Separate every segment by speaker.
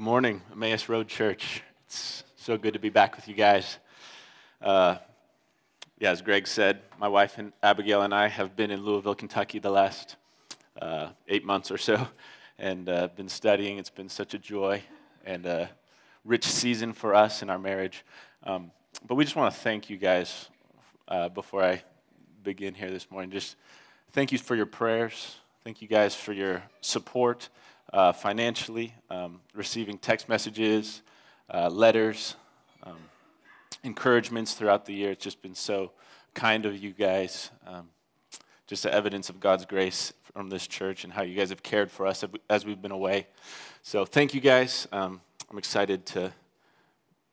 Speaker 1: Good morning, Emmaus Road Church. It's so good to be back with you guys. Uh, yeah, as Greg said, my wife and Abigail and I have been in Louisville, Kentucky the last uh, eight months or so and uh, been studying. It's been such a joy and a rich season for us in our marriage. Um, but we just want to thank you guys uh, before I begin here this morning. Just thank you for your prayers. Thank you guys for your support uh, financially, um, receiving text messages, uh, letters, um, encouragements throughout the year. It's just been so kind of you guys. Um, just the evidence of God's grace from this church and how you guys have cared for us as we've been away. So thank you guys. Um, I'm excited to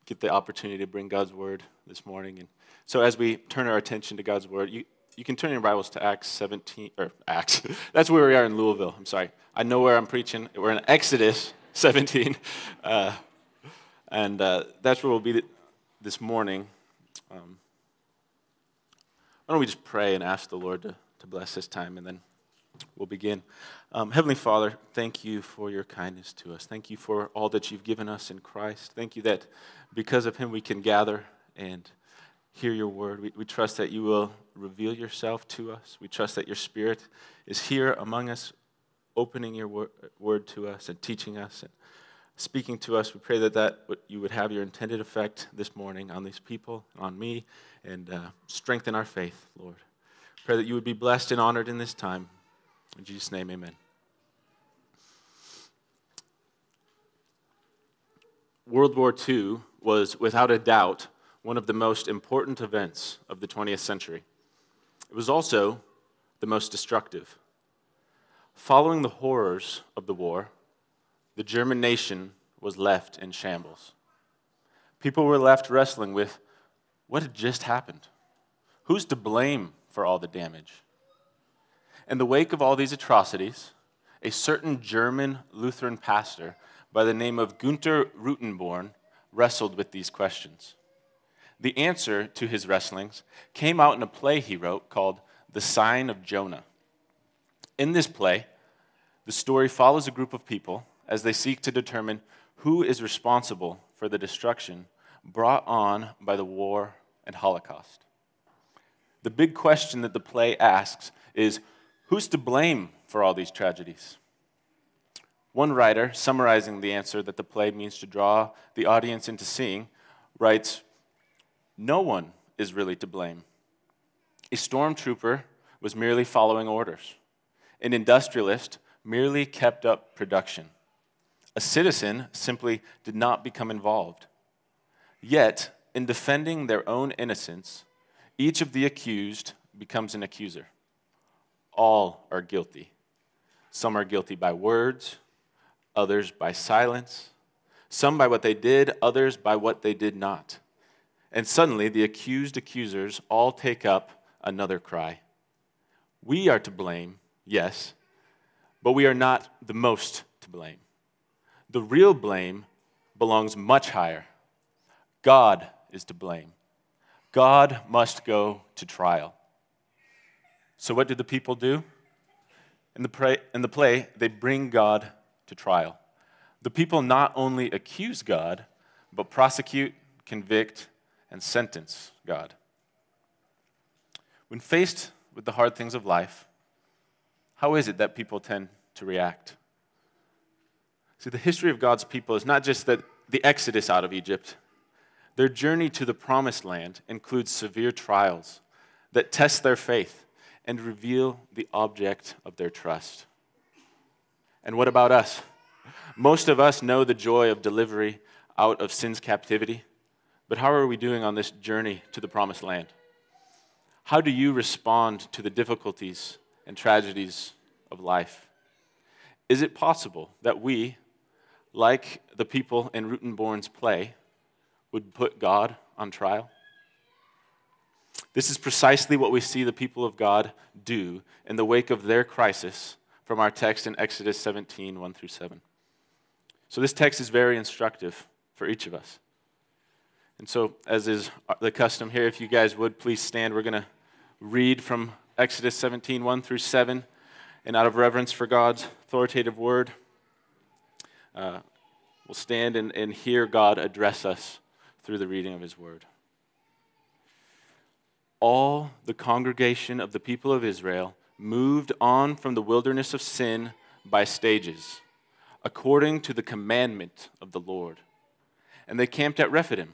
Speaker 1: get the opportunity to bring God's word this morning. And so as we turn our attention to God's word, you, you can turn your Bibles to Acts 17, or Acts. That's where we are in Louisville. I'm sorry. I know where I'm preaching. We're in Exodus 17. Uh, and uh, that's where we'll be this morning. Um, why don't we just pray and ask the Lord to, to bless this time, and then we'll begin. Um, Heavenly Father, thank you for your kindness to us. Thank you for all that you've given us in Christ. Thank you that because of him we can gather and hear your word. We, we trust that you will reveal yourself to us. We trust that your spirit is here among us, opening your wor- word to us and teaching us and speaking to us. We pray that, that you would have your intended effect this morning on these people, on me, and uh, strengthen our faith, Lord. Pray that you would be blessed and honored in this time. In Jesus' name, amen. World War II was, without a doubt, one of the most important events of the 20th century. It was also the most destructive. Following the horrors of the war, the German nation was left in shambles. People were left wrestling with what had just happened? Who's to blame for all the damage? In the wake of all these atrocities, a certain German Lutheran pastor by the name of Gunther Rutenborn wrestled with these questions. The answer to his wrestlings came out in a play he wrote called The Sign of Jonah. In this play, the story follows a group of people as they seek to determine who is responsible for the destruction brought on by the war and Holocaust. The big question that the play asks is who's to blame for all these tragedies? One writer, summarizing the answer that the play means to draw the audience into seeing, writes no one is really to blame. A stormtrooper was merely following orders. An industrialist merely kept up production. A citizen simply did not become involved. Yet, in defending their own innocence, each of the accused becomes an accuser. All are guilty. Some are guilty by words, others by silence, some by what they did, others by what they did not. And suddenly the accused accusers all take up another cry. We are to blame, yes, but we are not the most to blame. The real blame belongs much higher. God is to blame. God must go to trial. So, what do the people do? In the, pray, in the play, they bring God to trial. The people not only accuse God, but prosecute, convict, and sentence God. When faced with the hard things of life, how is it that people tend to react? See, the history of God's people is not just that the exodus out of Egypt. Their journey to the promised land includes severe trials that test their faith and reveal the object of their trust. And what about us? Most of us know the joy of delivery out of sin's captivity but how are we doing on this journey to the promised land? How do you respond to the difficulties and tragedies of life? Is it possible that we, like the people in Rutenborn's play, would put God on trial? This is precisely what we see the people of God do in the wake of their crisis from our text in Exodus 17 1 through 7. So, this text is very instructive for each of us. And so, as is the custom here, if you guys would please stand, we're going to read from Exodus 17, 1 through 7. And out of reverence for God's authoritative word, uh, We'll stand and, and hear God address us through the reading of his word. All the congregation of the people of Israel moved on from the wilderness of Sin by stages, according to the commandment of the Lord. And they camped at Rephidim,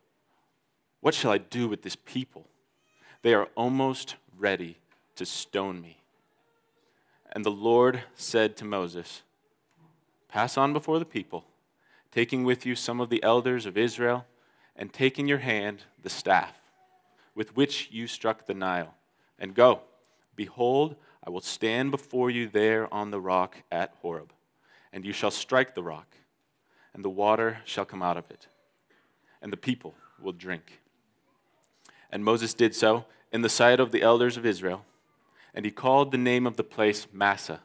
Speaker 1: What shall I do with this people? They are almost ready to stone me. And the Lord said to Moses, Pass on before the people, taking with you some of the elders of Israel, and take in your hand the staff with which you struck the Nile, and go. Behold, I will stand before you there on the rock at Horeb, and you shall strike the rock, and the water shall come out of it, and the people will drink. And Moses did so in the sight of the elders of Israel, and he called the name of the place Massah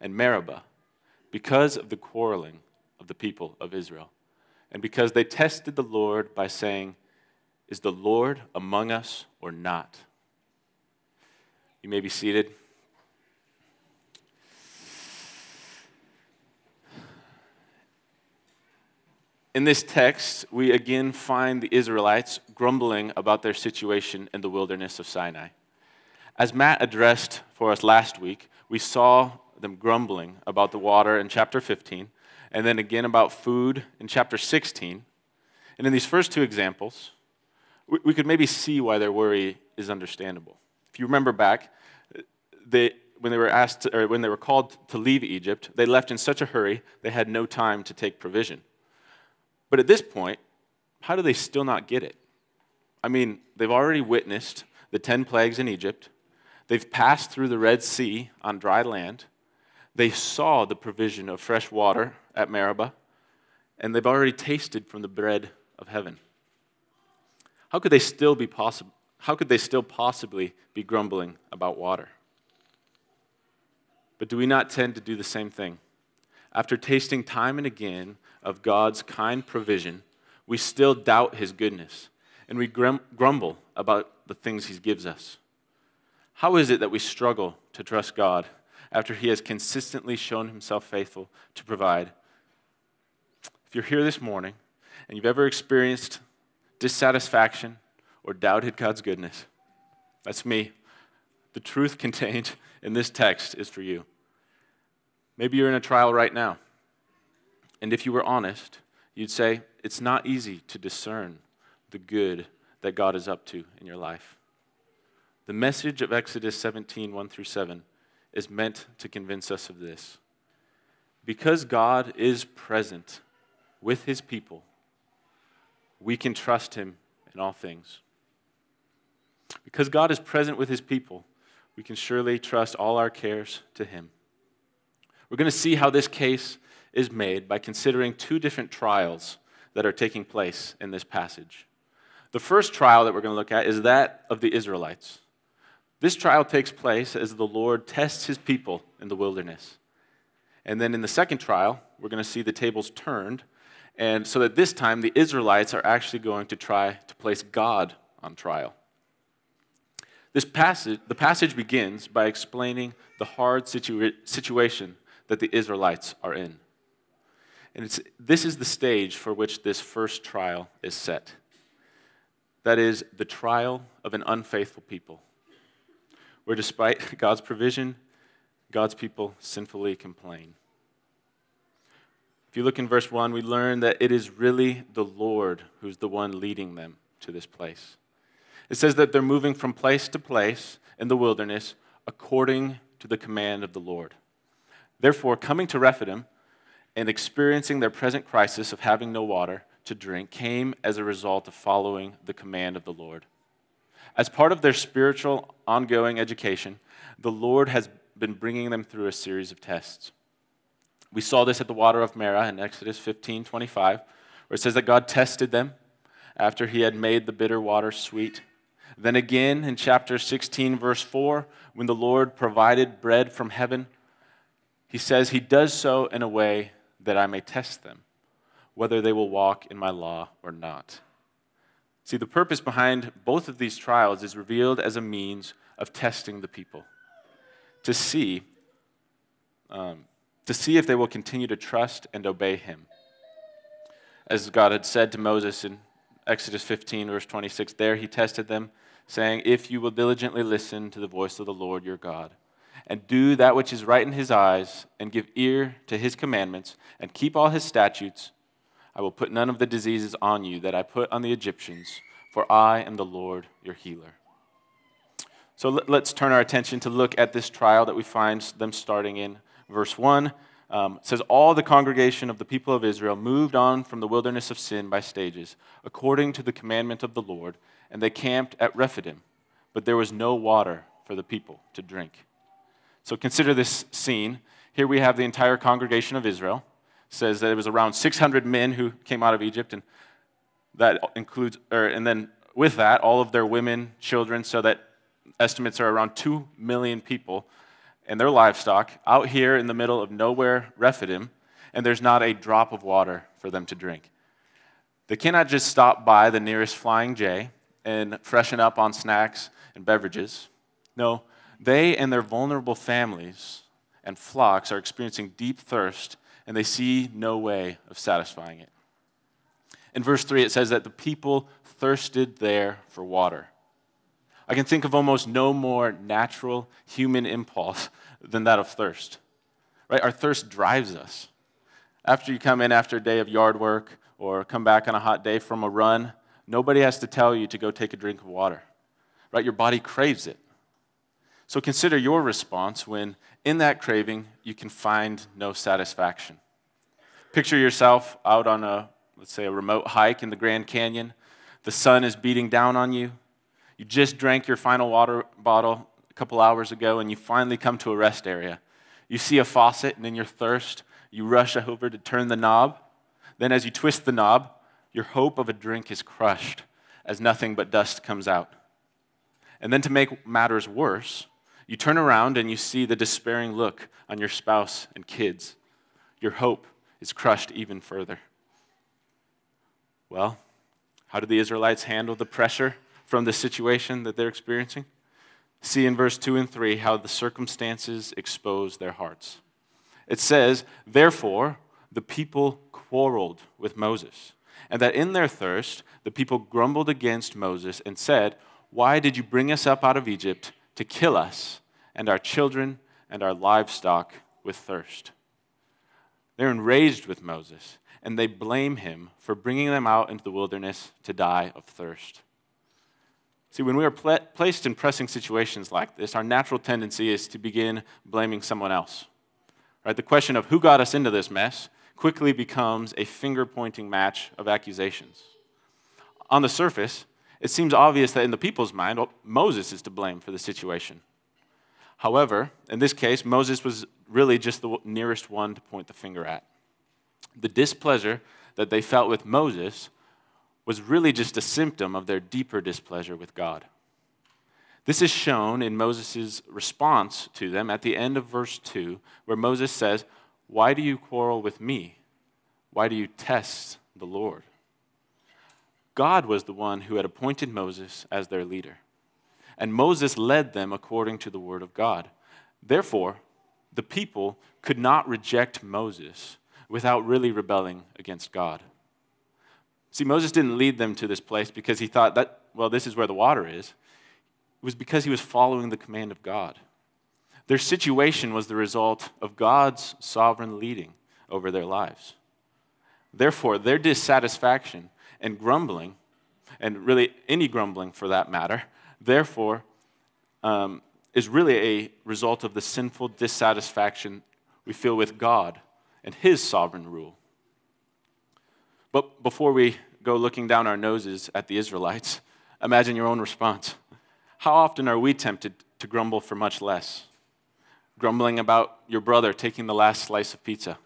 Speaker 1: and Meribah because of the quarreling of the people of Israel, and because they tested the Lord by saying, Is the Lord among us or not? You may be seated. In this text, we again find the Israelites grumbling about their situation in the wilderness of Sinai. As Matt addressed for us last week, we saw them grumbling about the water in chapter 15, and then again about food in chapter 16. And in these first two examples, we could maybe see why their worry is understandable. If you remember back, they, when they were asked to, or when they were called to leave Egypt, they left in such a hurry they had no time to take provision. But at this point, how do they still not get it? I mean, they've already witnessed the 10 plagues in Egypt. They've passed through the Red Sea on dry land. They saw the provision of fresh water at Meribah, and they've already tasted from the bread of heaven. How could they still be possible? How could they still possibly be grumbling about water? But do we not tend to do the same thing? After tasting time and again of God's kind provision, we still doubt his goodness and we grumble about the things he gives us. How is it that we struggle to trust God after he has consistently shown himself faithful to provide? If you're here this morning and you've ever experienced dissatisfaction or doubted God's goodness, that's me. The truth contained in this text is for you. Maybe you're in a trial right now. And if you were honest, you'd say, it's not easy to discern the good that God is up to in your life. The message of Exodus 17, 1 through 7, is meant to convince us of this. Because God is present with his people, we can trust him in all things. Because God is present with his people, we can surely trust all our cares to him. We're going to see how this case is made by considering two different trials that are taking place in this passage. The first trial that we're going to look at is that of the Israelites. This trial takes place as the Lord tests his people in the wilderness. And then in the second trial, we're going to see the tables turned, and so that this time the Israelites are actually going to try to place God on trial. This passage, the passage begins by explaining the hard situa- situation that the Israelites are in. And this is the stage for which this first trial is set. That is, the trial of an unfaithful people, where despite God's provision, God's people sinfully complain. If you look in verse 1, we learn that it is really the Lord who's the one leading them to this place. It says that they're moving from place to place in the wilderness according to the command of the Lord. Therefore, coming to Rephidim, and experiencing their present crisis of having no water to drink came as a result of following the command of the Lord. As part of their spiritual ongoing education, the Lord has been bringing them through a series of tests. We saw this at the water of Marah in Exodus 15 25, where it says that God tested them after he had made the bitter water sweet. Then again in chapter 16, verse 4, when the Lord provided bread from heaven, he says he does so in a way that I may test them, whether they will walk in my law or not. See, the purpose behind both of these trials is revealed as a means of testing the people to see, um, to see if they will continue to trust and obey him. As God had said to Moses in Exodus 15, verse 26, there he tested them, saying, If you will diligently listen to the voice of the Lord your God, and do that which is right in his eyes, and give ear to his commandments, and keep all his statutes, I will put none of the diseases on you that I put on the Egyptians, for I am the Lord your healer. So let's turn our attention to look at this trial that we find them starting in verse 1. Um, says, All the congregation of the people of Israel moved on from the wilderness of Sin by stages, according to the commandment of the Lord, and they camped at Rephidim, but there was no water for the people to drink. So consider this scene. Here we have the entire congregation of Israel. Says that it was around 600 men who came out of Egypt, and that includes, or, and then with that, all of their women, children, so that estimates are around 2 million people and their livestock out here in the middle of nowhere, Rephidim, and there's not a drop of water for them to drink. They cannot just stop by the nearest Flying J and freshen up on snacks and beverages. No, they and their vulnerable families and flocks are experiencing deep thirst, and they see no way of satisfying it. In verse 3, it says that the people thirsted there for water. I can think of almost no more natural human impulse than that of thirst. Right? Our thirst drives us. After you come in after a day of yard work or come back on a hot day from a run, nobody has to tell you to go take a drink of water. Right? Your body craves it. So consider your response when in that craving you can find no satisfaction. Picture yourself out on a let's say a remote hike in the Grand Canyon. The sun is beating down on you. You just drank your final water bottle a couple hours ago, and you finally come to a rest area. You see a faucet, and in your thirst, you rush over to turn the knob. Then, as you twist the knob, your hope of a drink is crushed as nothing but dust comes out. And then, to make matters worse, you turn around and you see the despairing look on your spouse and kids. Your hope is crushed even further. Well, how do the Israelites handle the pressure from the situation that they're experiencing? See in verse 2 and 3 how the circumstances expose their hearts. It says, Therefore, the people quarreled with Moses, and that in their thirst, the people grumbled against Moses and said, Why did you bring us up out of Egypt to kill us and our children and our livestock with thirst? They're enraged with Moses and they blame him for bringing them out into the wilderness to die of thirst. See, when we are pl- placed in pressing situations like this, our natural tendency is to begin blaming someone else. Right? The question of who got us into this mess quickly becomes a finger pointing match of accusations. On the surface, it seems obvious that in the people's mind, well, Moses is to blame for the situation. However, in this case, Moses was really just the nearest one to point the finger at the displeasure that they felt with Moses was really just a symptom of their deeper displeasure with God. This is shown in Moses' response to them at the end of verse 2, where Moses says, Why do you quarrel with me? Why do you test the Lord? God was the one who had appointed Moses as their leader, and Moses led them according to the word of God. Therefore, the people could not reject Moses without really rebelling against God. See, Moses didn't lead them to this place because he thought that, well, this is where the water is. It was because he was following the command of God. Their situation was the result of God's sovereign leading over their lives. Therefore, their dissatisfaction and grumbling, and really any grumbling for that matter, therefore, um, is really a result of the sinful dissatisfaction we feel with God and his sovereign rule. But before we go looking down our noses at the Israelites, imagine your own response. How often are we tempted to grumble for much less? Grumbling about your brother taking the last slice of pizza,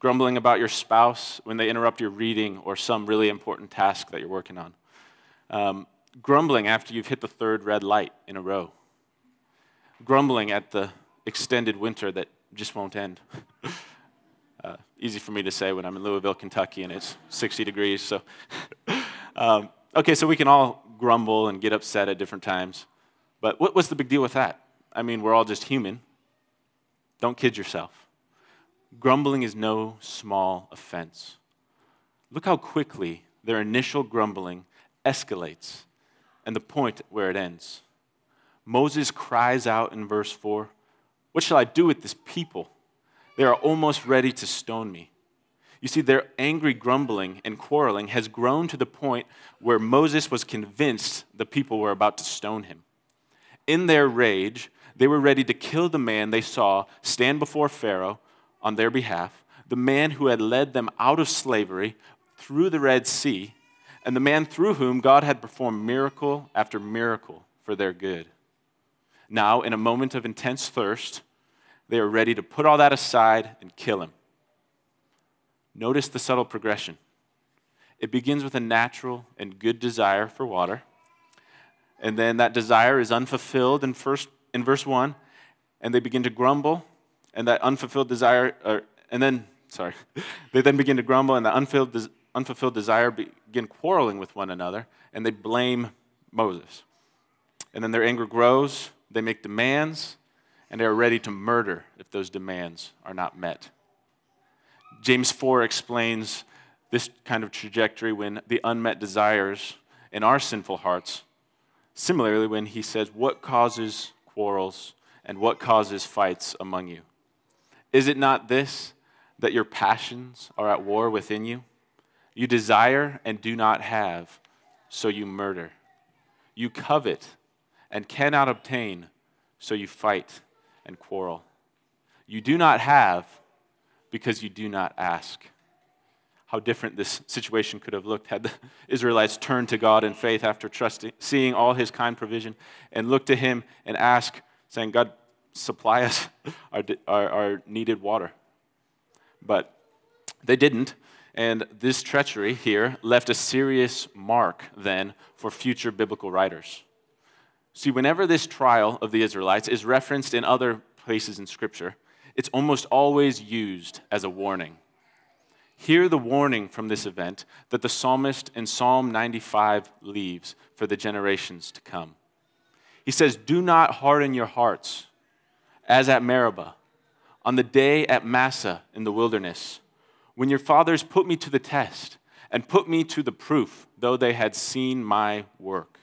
Speaker 1: grumbling about your spouse when they interrupt your reading or some really important task that you're working on, um, grumbling after you've hit the third red light in a row, grumbling at the extended winter that just won't end. uh, easy for me to say when I'm in Louisville, Kentucky, and it's 60 degrees. So, um, okay, so we can all grumble and get upset at different times. But what, what's the big deal with that? I mean, we're all just human. Don't kid yourself. Grumbling is no small offense. Look how quickly their initial grumbling escalates and the point where it ends. Moses cries out in verse 4 What shall I do with this people? They are almost ready to stone me. You see, their angry grumbling and quarreling has grown to the point where Moses was convinced the people were about to stone him. In their rage, they were ready to kill the man they saw stand before Pharaoh on their behalf, the man who had led them out of slavery through the Red Sea, and the man through whom God had performed miracle after miracle for their good. Now, in a moment of intense thirst, they are ready to put all that aside and kill him. Notice the subtle progression. It begins with a natural and good desire for water. And then that desire is unfulfilled in, first, in verse 1, and they begin to grumble, and that unfulfilled desire, or, and then, sorry, they then begin to grumble, and the unfulfilled, unfulfilled desire begin quarreling with one another, and they blame Moses. And then their anger grows, they make demands, and they are ready to murder if those demands are not met. James 4 explains this kind of trajectory when the unmet desires in our sinful hearts. Similarly, when he says, What causes quarrels and what causes fights among you? Is it not this, that your passions are at war within you? You desire and do not have, so you murder. You covet and cannot obtain, so you fight and quarrel. You do not have because you do not ask. How different this situation could have looked had the Israelites turned to God in faith after trusting, seeing all his kind provision and looked to him and ask, saying, God, supply us our, our, our needed water. But they didn't. And this treachery here left a serious mark then for future biblical writers. See, whenever this trial of the Israelites is referenced in other places in Scripture, it's almost always used as a warning. Hear the warning from this event that the psalmist in Psalm 95 leaves for the generations to come. He says, Do not harden your hearts as at Meribah, on the day at Massah in the wilderness, when your fathers put me to the test and put me to the proof, though they had seen my work.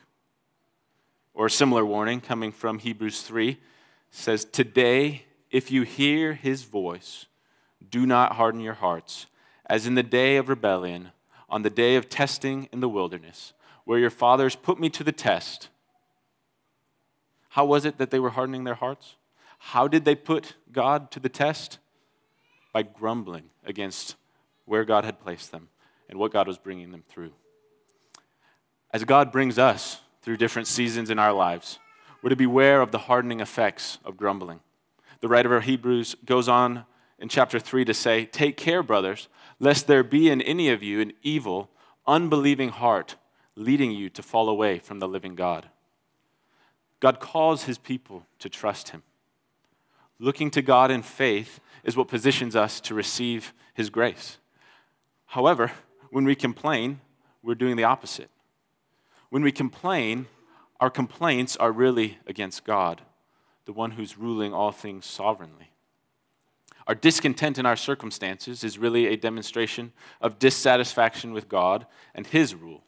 Speaker 1: Or a similar warning coming from Hebrews 3 says, Today, if you hear his voice, do not harden your hearts, as in the day of rebellion, on the day of testing in the wilderness, where your fathers put me to the test. How was it that they were hardening their hearts? How did they put God to the test? By grumbling against where God had placed them and what God was bringing them through. As God brings us through different seasons in our lives. We're to beware of the hardening effects of grumbling. The writer of Hebrews goes on in chapter 3 to say, Take care, brothers, lest there be in any of you an evil, unbelieving heart leading you to fall away from the living God. God calls his people to trust him. Looking to God in faith is what positions us to receive his grace. However, when we complain, we're doing the opposite. When we complain, our complaints are really against God, the one who's ruling all things sovereignly. Our discontent in our circumstances is really a demonstration of dissatisfaction with God and His rule.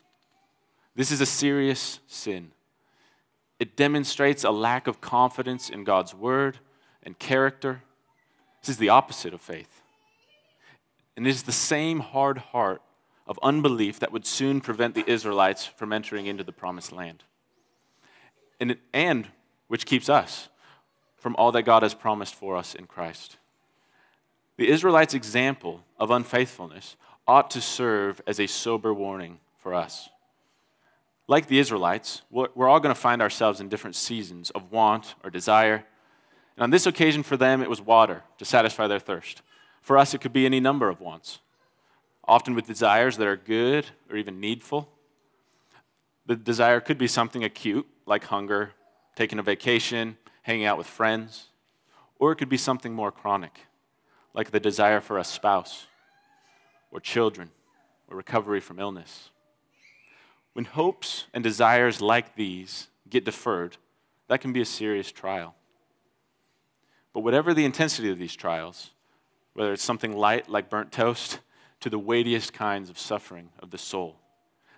Speaker 1: This is a serious sin. It demonstrates a lack of confidence in God's word and character. This is the opposite of faith. And it is the same hard heart of unbelief that would soon prevent the Israelites from entering into the promised land. And, and which keeps us from all that God has promised for us in Christ. The Israelites' example of unfaithfulness ought to serve as a sober warning for us. Like the Israelites, we're all going to find ourselves in different seasons of want or desire. And on this occasion for them, it was water to satisfy their thirst. For us, it could be any number of wants, often with desires that are good or even needful. The desire could be something acute, like hunger, taking a vacation, hanging out with friends, or it could be something more chronic, like the desire for a spouse, or children, or recovery from illness. When hopes and desires like these get deferred, that can be a serious trial. But whatever the intensity of these trials, whether it's something light like burnt toast to the weightiest kinds of suffering of the soul,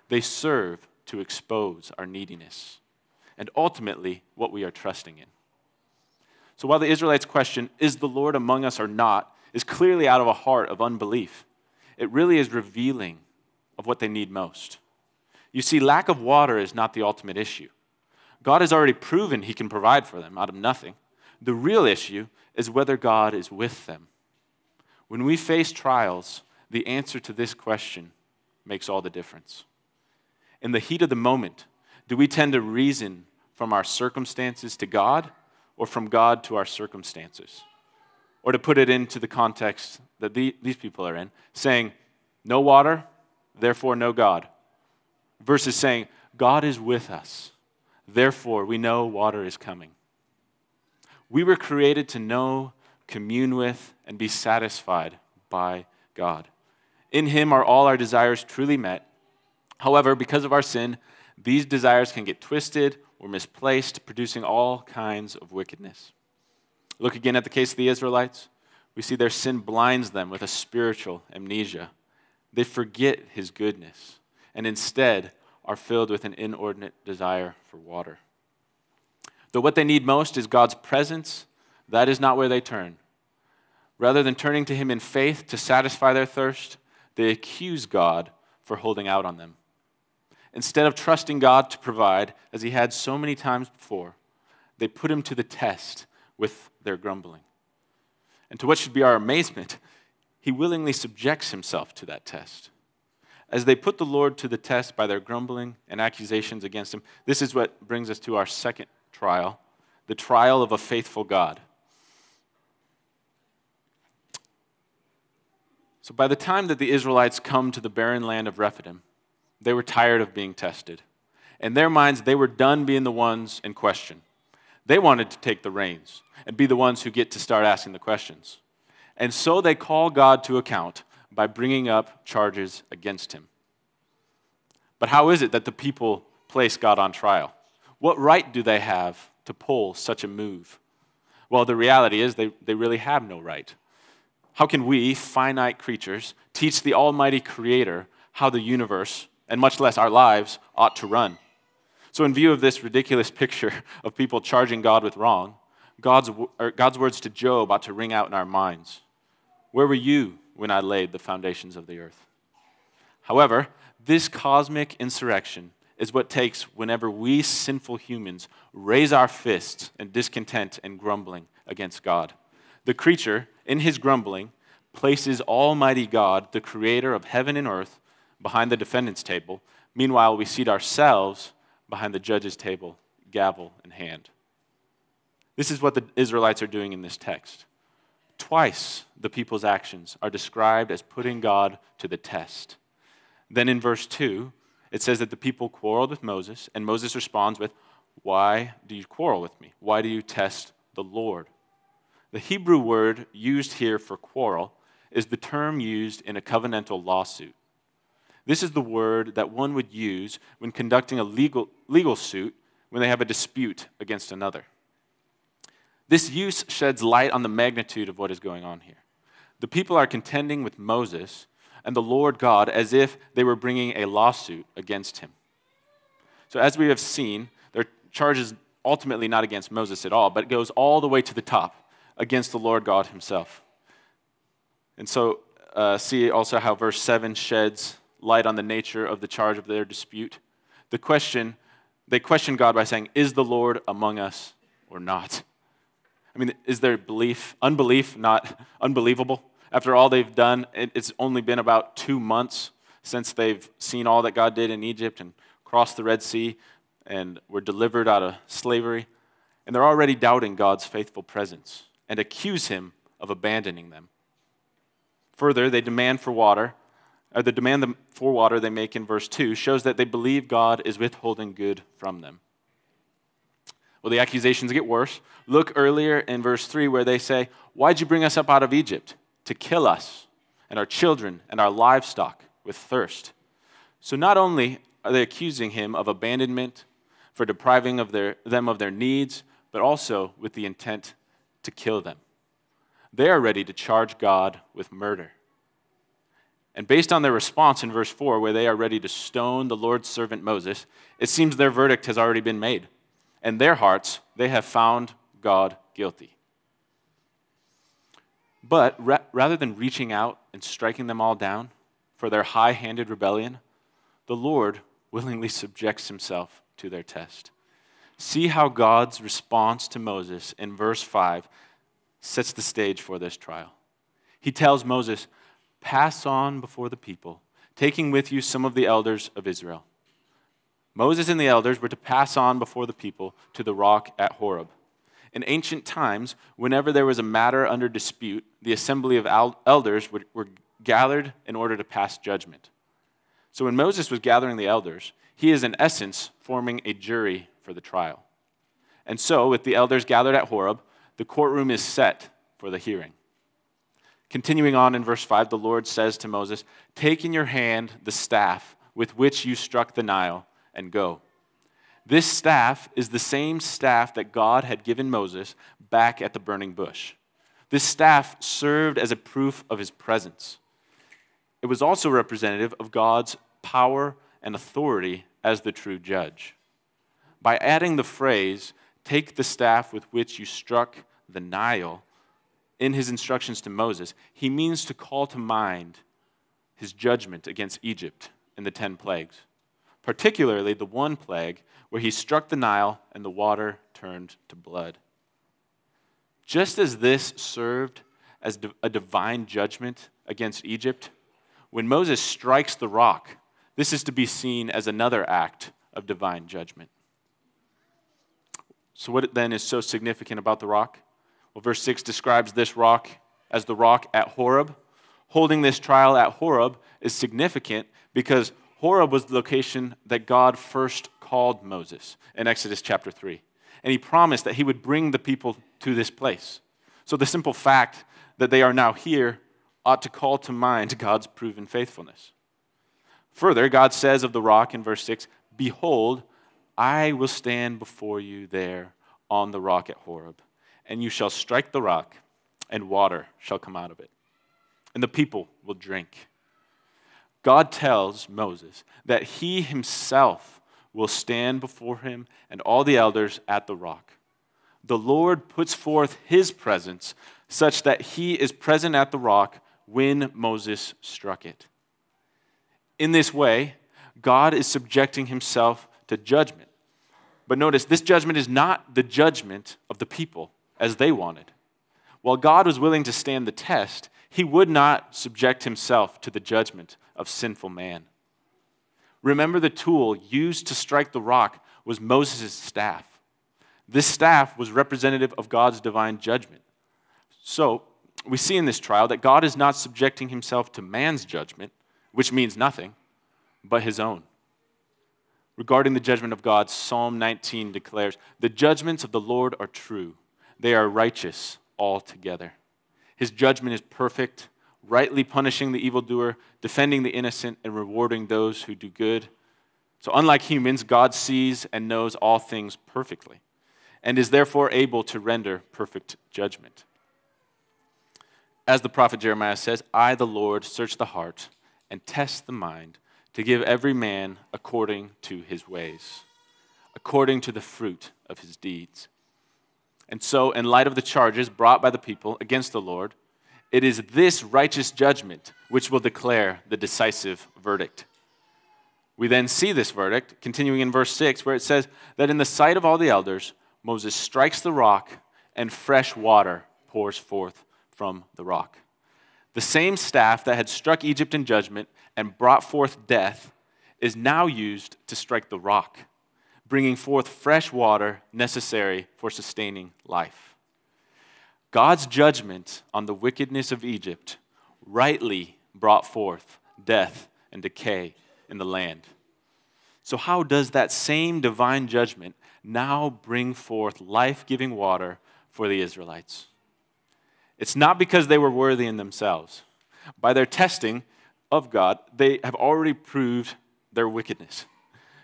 Speaker 1: they serve to expose our neediness and ultimately what we are trusting in. So while the Israelites' question, is the Lord among us or not, is clearly out of a heart of unbelief, it really is revealing of what they need most. You see, lack of water is not the ultimate issue. God has already proven he can provide for them out of nothing. The real issue is whether God is with them. When we face trials, the answer to this question makes all the difference. In the heat of the moment, do we tend to reason from our circumstances to God or from God to our circumstances? Or to put it into the context that the, these people are in, saying, no water, therefore no God, versus saying, God is with us, therefore we know water is coming. We were created to know, commune with, and be satisfied by God. In Him are all our desires truly met. However, because of our sin, these desires can get twisted or misplaced, producing all kinds of wickedness. Look again at the case of the Israelites. We see their sin blinds them with a spiritual amnesia. They forget His goodness and instead are filled with an inordinate desire for water. Though what they need most is God's presence, that is not where they turn. Rather than turning to Him in faith to satisfy their thirst, they accuse God for holding out on them. Instead of trusting God to provide, as He had so many times before, they put Him to the test with their grumbling. And to what should be our amazement, He willingly subjects Himself to that test. As they put the Lord to the test by their grumbling and accusations against Him, this is what brings us to our second trial the trial of a faithful God. So, by the time that the Israelites come to the barren land of Rephidim, they were tired of being tested. In their minds, they were done being the ones in question. They wanted to take the reins and be the ones who get to start asking the questions. And so they call God to account by bringing up charges against him. But how is it that the people place God on trial? What right do they have to pull such a move? Well, the reality is they, they really have no right. How can we, finite creatures, teach the Almighty Creator how the universe, and much less our lives, ought to run? So, in view of this ridiculous picture of people charging God with wrong, God's, God's words to Job ought to ring out in our minds. Where were you when I laid the foundations of the earth? However, this cosmic insurrection is what takes whenever we sinful humans raise our fists in discontent and grumbling against God. The creature, in his grumbling, places Almighty God, the creator of heaven and earth, behind the defendant's table. Meanwhile, we seat ourselves behind the judge's table, gavel in hand. This is what the Israelites are doing in this text. Twice the people's actions are described as putting God to the test. Then in verse 2, it says that the people quarreled with Moses, and Moses responds with, Why do you quarrel with me? Why do you test the Lord? The Hebrew word used here for quarrel is the term used in a covenantal lawsuit. This is the word that one would use when conducting a legal, legal suit when they have a dispute against another. This use sheds light on the magnitude of what is going on here. The people are contending with Moses and the Lord God as if they were bringing a lawsuit against him. So, as we have seen, their charge is ultimately not against Moses at all, but it goes all the way to the top against the Lord God himself. And so, uh, see also how verse 7 sheds light on the nature of the charge of their dispute. The question, they question God by saying, Is the Lord among us or not? I mean, is their belief, unbelief, not unbelievable? After all they've done, it's only been about two months since they've seen all that God did in Egypt and crossed the Red Sea and were delivered out of slavery. And they're already doubting God's faithful presence and accuse him of abandoning them. Further, they demand for water, or the demand for water they make in verse 2 shows that they believe God is withholding good from them. Well, the accusations get worse. Look earlier in verse 3 where they say, Why'd you bring us up out of Egypt? To kill us and our children and our livestock with thirst. So not only are they accusing him of abandonment for depriving of their, them of their needs, but also with the intent to kill them. They are ready to charge God with murder. And based on their response in verse 4, where they are ready to stone the Lord's servant Moses, it seems their verdict has already been made. In their hearts, they have found God guilty. But ra- rather than reaching out and striking them all down for their high handed rebellion, the Lord willingly subjects himself to their test. See how God's response to Moses in verse 5 sets the stage for this trial. He tells Moses, Pass on before the people, taking with you some of the elders of Israel. Moses and the elders were to pass on before the people to the rock at Horeb. In ancient times, whenever there was a matter under dispute, the assembly of elders were gathered in order to pass judgment. So when Moses was gathering the elders, he is in essence forming a jury for the trial. And so, with the elders gathered at Horeb, the courtroom is set for the hearing. Continuing on in verse 5, the Lord says to Moses, Take in your hand the staff with which you struck the Nile and go. This staff is the same staff that God had given Moses back at the burning bush. This staff served as a proof of his presence. It was also representative of God's power and authority as the true judge. By adding the phrase, take the staff with which you struck the Nile, in his instructions to Moses, he means to call to mind his judgment against Egypt in the ten plagues particularly the one plague where he struck the Nile and the water turned to blood. Just as this served as a divine judgment against Egypt, when Moses strikes the rock, this is to be seen as another act of divine judgment. So, what then is so significant about the rock? Well, verse 6 describes this rock as the rock at Horeb. Holding this trial at Horeb is significant because Horeb was the location that God first called Moses in Exodus chapter 3. And he promised that he would bring the people to this place. So the simple fact that they are now here ought to call to mind God's proven faithfulness. Further, God says of the rock in verse 6 Behold, I will stand before you there on the rock at Horeb, and you shall strike the rock, and water shall come out of it, and the people will drink. God tells Moses that he himself will stand before him and all the elders at the rock. The Lord puts forth his presence such that he is present at the rock when Moses struck it. In this way, God is subjecting himself to judgment. But notice, this judgment is not the judgment of the people as they wanted. While God was willing to stand the test, he would not subject himself to the judgment of sinful man. Remember, the tool used to strike the rock was Moses' staff. This staff was representative of God's divine judgment. So, we see in this trial that God is not subjecting himself to man's judgment, which means nothing, but his own. Regarding the judgment of God, Psalm 19 declares The judgments of the Lord are true, they are righteous altogether. His judgment is perfect, rightly punishing the evildoer, defending the innocent, and rewarding those who do good. So, unlike humans, God sees and knows all things perfectly and is therefore able to render perfect judgment. As the prophet Jeremiah says, I, the Lord, search the heart and test the mind to give every man according to his ways, according to the fruit of his deeds. And so, in light of the charges brought by the people against the Lord, it is this righteous judgment which will declare the decisive verdict. We then see this verdict continuing in verse 6, where it says that in the sight of all the elders, Moses strikes the rock, and fresh water pours forth from the rock. The same staff that had struck Egypt in judgment and brought forth death is now used to strike the rock bringing forth fresh water necessary for sustaining life. God's judgment on the wickedness of Egypt rightly brought forth death and decay in the land. So, how does that same divine judgment now bring forth life giving water for the Israelites? It's not because they were worthy in themselves. By their testing of God, they have already proved their wickedness.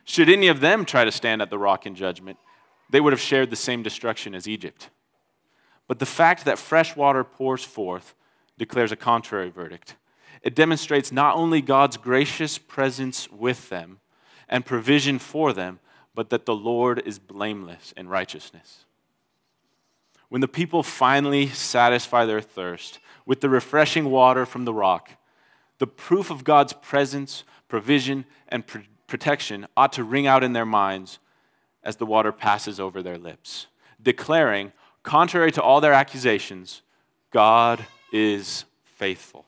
Speaker 1: Should any of them try to stand at the rock in judgment, they would have shared the same destruction as Egypt. But the fact that fresh water pours forth declares a contrary verdict. It demonstrates not only God's gracious presence with them and provision for them, but that the Lord is blameless in righteousness. When the people finally satisfy their thirst with the refreshing water from the rock, the proof of God's presence, provision, and pr- protection ought to ring out in their minds as the water passes over their lips, declaring, contrary to all their accusations, God is faithful.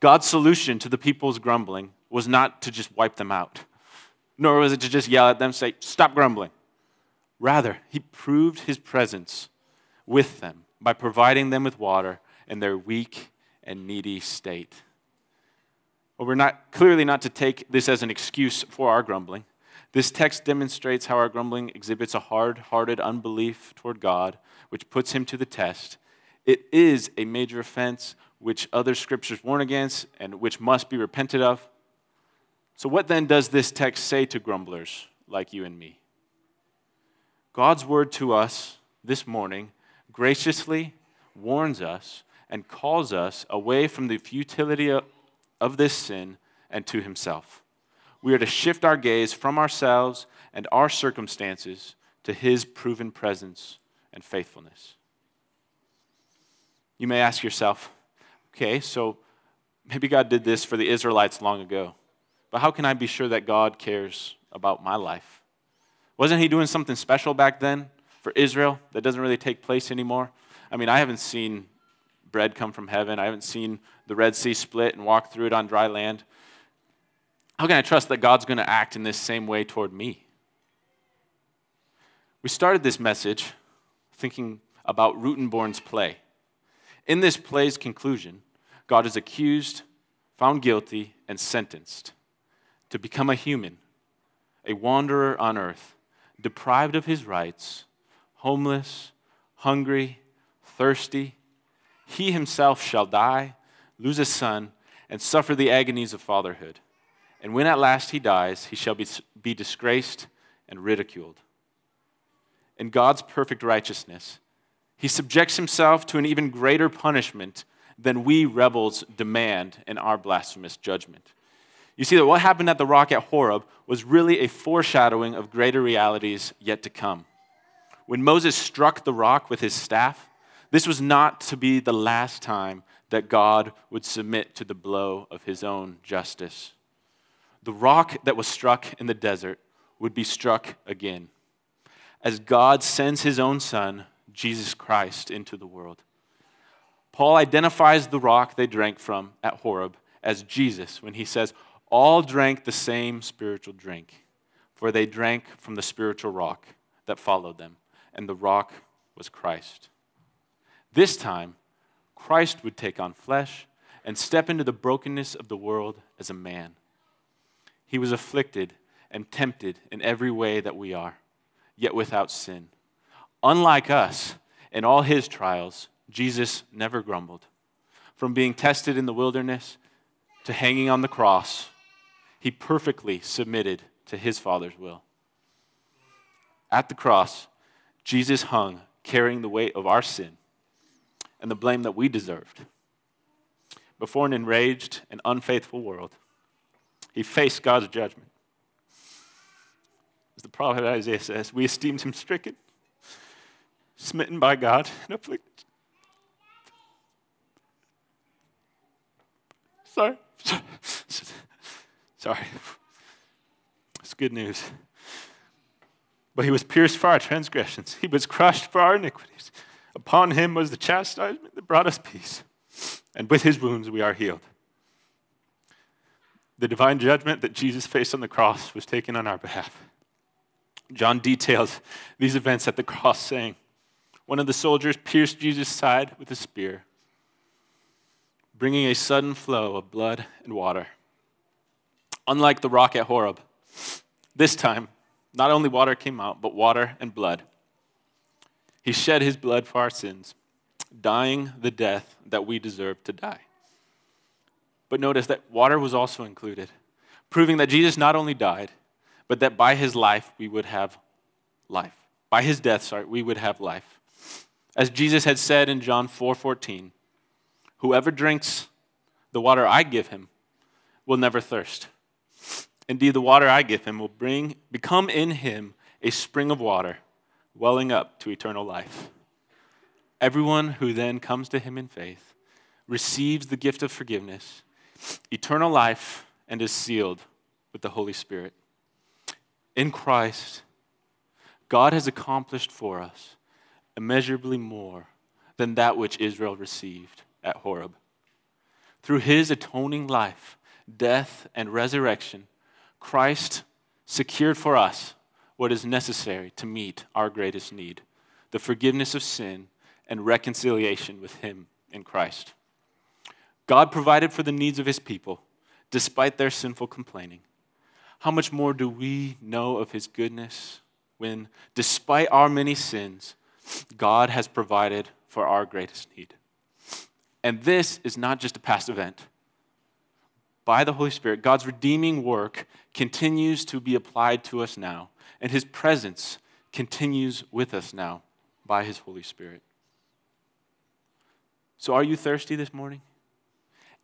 Speaker 1: God's solution to the people's grumbling was not to just wipe them out, nor was it to just yell at them, say, Stop grumbling. Rather, he proved his presence with them by providing them with water in their weak and needy state. Well, we're not clearly not to take this as an excuse for our grumbling. This text demonstrates how our grumbling exhibits a hard hearted unbelief toward God, which puts him to the test. It is a major offense which other scriptures warn against and which must be repented of. So, what then does this text say to grumblers like you and me? God's word to us this morning graciously warns us and calls us away from the futility of this sin and to Himself. We are to shift our gaze from ourselves and our circumstances to His proven presence and faithfulness. You may ask yourself, okay, so maybe God did this for the Israelites long ago, but how can I be sure that God cares about my life? Wasn't he doing something special back then for Israel that doesn't really take place anymore? I mean, I haven't seen bread come from heaven. I haven't seen the Red Sea split and walk through it on dry land. How can I trust that God's going to act in this same way toward me? We started this message thinking about Rothenborn's play. In this play's conclusion, God is accused, found guilty, and sentenced to become a human, a wanderer on earth, deprived of his rights, homeless, hungry, thirsty, he himself shall die, lose a son, and suffer the agonies of fatherhood. And when at last he dies, he shall be, be disgraced and ridiculed. In God's perfect righteousness, he subjects himself to an even greater punishment than we rebels demand in our blasphemous judgment. You see that what happened at the rock at Horeb was really a foreshadowing of greater realities yet to come. When Moses struck the rock with his staff, this was not to be the last time that God would submit to the blow of his own justice. The rock that was struck in the desert would be struck again as God sends his own son, Jesus Christ, into the world. Paul identifies the rock they drank from at Horeb as Jesus when he says, all drank the same spiritual drink, for they drank from the spiritual rock that followed them, and the rock was Christ. This time, Christ would take on flesh and step into the brokenness of the world as a man. He was afflicted and tempted in every way that we are, yet without sin. Unlike us, in all his trials, Jesus never grumbled. From being tested in the wilderness to hanging on the cross, he perfectly submitted to his Father's will. At the cross, Jesus hung carrying the weight of our sin and the blame that we deserved. Before an enraged and unfaithful world, he faced God's judgment. As the prophet Isaiah says, we esteemed him stricken, smitten by God, and afflicted. Sorry. Sorry. It's good news. But he was pierced for our transgressions, he was crushed for our iniquities. Upon him was the chastisement that brought us peace, and with his wounds we are healed. The divine judgment that Jesus faced on the cross was taken on our behalf. John details these events at the cross, saying, One of the soldiers pierced Jesus' side with a spear. bringing a sudden flow of blood and water. Unlike the rock at Horeb, this time, not only water came out, but water and blood. He shed his blood for our sins, dying the death that we deserve to die. But notice that water was also included, proving that Jesus not only died, but that by his life we would have life. By his death, sorry, we would have life. As Jesus had said in John 4:14, whoever drinks the water I give him will never thirst. Indeed, the water I give him will bring become in him a spring of water welling up to eternal life. Everyone who then comes to him in faith receives the gift of forgiveness, eternal life, and is sealed with the Holy Spirit. In Christ, God has accomplished for us immeasurably more than that which Israel received at Horeb. Through his atoning life, death, and resurrection, Christ secured for us what is necessary to meet our greatest need the forgiveness of sin and reconciliation with him in Christ. God provided for the needs of his people despite their sinful complaining. How much more do we know of his goodness when, despite our many sins, God has provided for our greatest need? And this is not just a past event. By the Holy Spirit, God's redeeming work continues to be applied to us now, and his presence continues with us now by his Holy Spirit. So, are you thirsty this morning?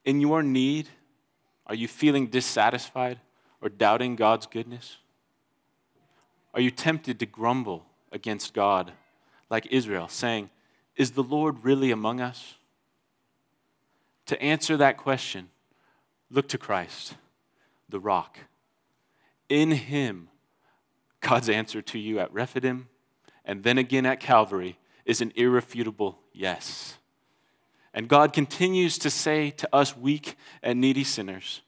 Speaker 1: In your need, are you feeling dissatisfied or doubting God's goodness? Are you tempted to grumble against God like Israel, saying, Is the Lord really among us? To answer that question, look to Christ, the rock. In Him, God's answer to you at Rephidim and then again at Calvary is an irrefutable yes. And God continues to say to us, weak and needy sinners,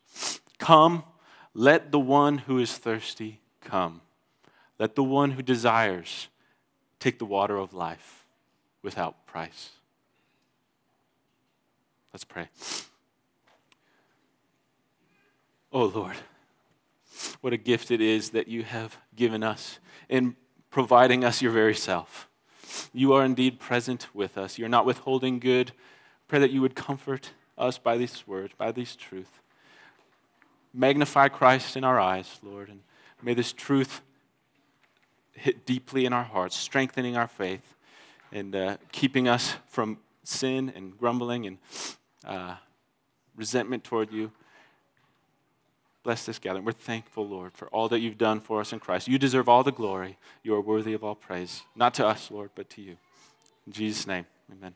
Speaker 1: Come, let the one who is thirsty come. Let the one who desires take the water of life without price. Let's pray. Oh Lord, what a gift it is that you have given us in providing us your very self. You are indeed present with us. You're not withholding good Pray that you would comfort us by these words, by these truths. Magnify Christ in our eyes, Lord, and may this truth hit deeply in our hearts, strengthening our faith and uh, keeping us from sin and grumbling and uh, resentment toward you. Bless this gathering. We're thankful, Lord, for all that you've done for us in Christ. You deserve all the glory. You are worthy of all praise. Not to us, Lord, but to you. In Jesus' name, amen.